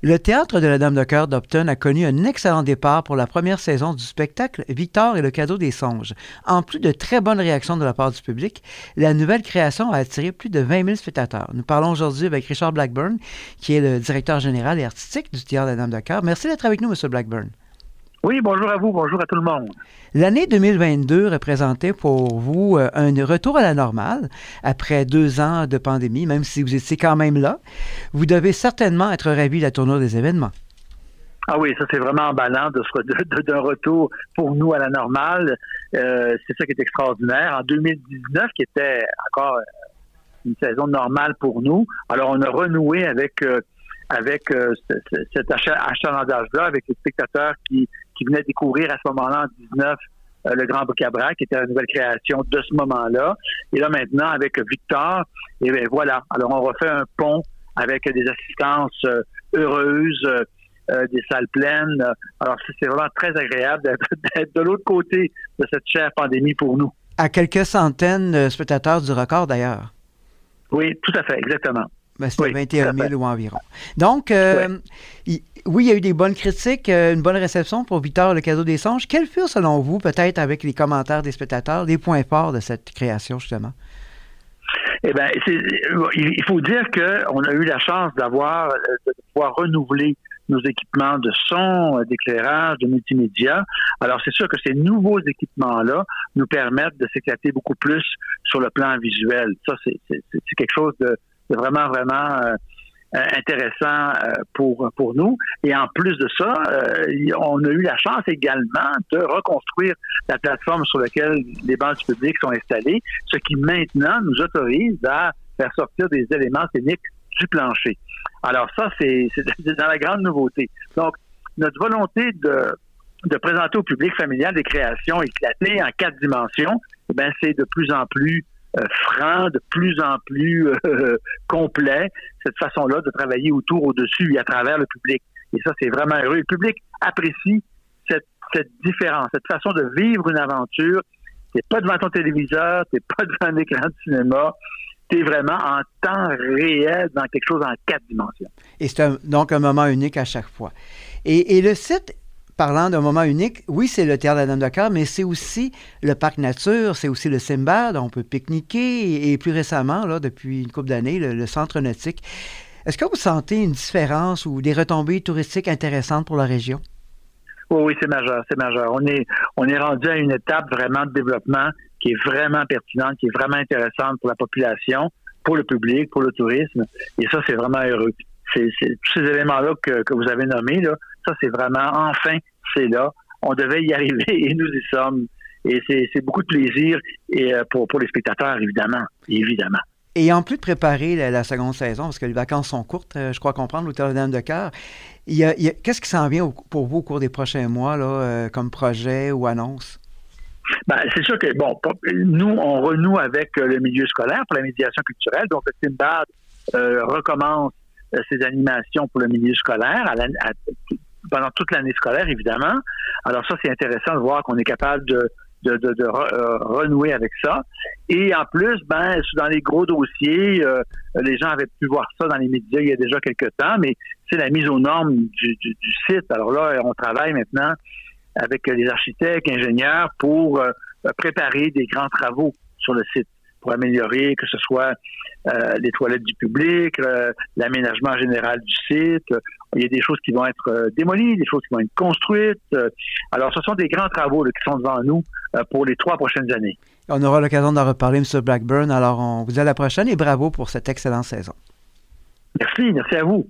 Le théâtre de la Dame de Cœur d'Opton a connu un excellent départ pour la première saison du spectacle Victor et le cadeau des songes. En plus de très bonnes réactions de la part du public, la nouvelle création a attiré plus de 20 000 spectateurs. Nous parlons aujourd'hui avec Richard Blackburn, qui est le directeur général et artistique du théâtre de la Dame de Cœur. Merci d'être avec nous, M. Blackburn. Oui, bonjour à vous, bonjour à tout le monde. L'année 2022 représentait pour vous euh, un retour à la normale après deux ans de pandémie, même si vous étiez quand même là. Vous devez certainement être ravi de la tournure des événements. Ah oui, ça c'est vraiment emballant de, d'un retour pour nous à la normale. Euh, c'est ça qui est extraordinaire. En 2019, qui était encore une saison normale pour nous, alors on a renoué avec avec cet achalandage-là, avec les spectateurs qui qui venait découvrir à ce moment-là, en 19, euh, le Grand Bocabra, qui était la nouvelle création de ce moment-là. Et là, maintenant, avec Victor, et bien voilà. Alors, on refait un pont avec des assistances euh, heureuses, euh, des salles pleines. Alors, c'est vraiment très agréable d'être de l'autre côté de cette chère pandémie pour nous. À quelques centaines de spectateurs du record, d'ailleurs. Oui, tout à fait, exactement. Ben, c'était 21 000 ou environ. Donc, euh, oui. il y a eu des bonnes critiques, euh, une bonne réception pour Victor Le Cadeau des Songes. Quels furent, selon vous, peut-être avec les commentaires des spectateurs, les points forts de cette création, justement? Eh bien, il faut dire qu'on a eu la chance d'avoir, euh, de pouvoir renouveler nos équipements de son, d'éclairage, de multimédia. Alors, c'est sûr que ces nouveaux équipements-là nous permettent de s'éclater beaucoup plus sur le plan visuel. Ça, c'est quelque chose de, c'est vraiment, vraiment euh, euh, intéressant euh, pour, pour nous. Et en plus de ça, on a eu la chance également de reconstruire la plateforme sur laquelle les banques public sont installées, ce qui maintenant nous autorise à faire sortir des éléments scéniques du plancher. Alors ça, c'est dans la grande nouveauté. Donc, notre volonté de, de présenter au public familial des créations éclatées en quatre dimensions, eh ben c'est de plus en plus euh, franc, de plus en plus euh, complet, cette façon-là de travailler autour, au-dessus et à travers le public. Et ça, c'est vraiment heureux. Le public apprécie cette, cette différence, cette façon de vivre une aventure. T'es pas devant ton téléviseur, t'es pas devant un écran de cinéma, t'es vraiment en temps réel dans quelque chose en quatre dimensions. Et c'est donc un moment unique à chaque fois. Et, et le site parlant d'un moment unique, oui, c'est le théâtre de la Dame de Cœur, mais c'est aussi le parc nature, c'est aussi le Simbad, on peut pique-niquer, et, plus récemment, là, depuis une couple d'années, le, centre nautique. Est-ce que vous sentez une différence ou des retombées touristiques intéressantes pour la région? Oui, oui, c'est majeur, c'est majeur. On est, on est rendu à une étape vraiment de développement qui est vraiment pertinente, qui est vraiment intéressante pour la population, pour le public, pour le tourisme. Et ça, c'est vraiment heureux. C'est, tous ces éléments-là que, que, vous avez nommés, là, ça, c'est vraiment, enfin, c'est là. On devait y arriver et nous y sommes. Et c'est beaucoup de plaisir et euh, pour, pour les spectateurs, évidemment. Évidemment. Et en plus de préparer la, seconde saison, parce que les vacances sont courtes, euh, je crois comprendre, l'Hôtel Dame de Cœur, qu'est-ce qui s'en vient pour vous au cours des prochains mois, là, euh, comme projet ou annonce? Ben, c'est sûr que, bon, nous, on renoue avec le milieu scolaire pour la médiation culturelle. Donc, le Timbad recommence ses animations pour le milieu scolaire à, à, pendant toute l'année scolaire, évidemment. Alors ça, c'est intéressant de voir qu'on est capable de, de, de, euh, renouer avec ça. Et en plus, ben, dans les gros dossiers, euh, les gens avaient pu voir ça dans les médias il y a déjà quelques temps, mais c'est la mise aux normes du, du, site. Alors là, on travaille maintenant avec les architectes, ingénieurs pour euh, préparer des grands travaux sur le site pour améliorer, que ce soit euh, les toilettes du public, l'aménagement général du site. Il y a des choses qui vont être euh, démolies, des choses qui vont être construites. alors, ce sont des grands travaux qui sont devant nous euh, pour les trois prochaines années. On aura l'occasion d'en reparler, M. Blackburn. Alors, on vous dit à la prochaine et bravo pour cette excellente saison. Merci, merci à vous.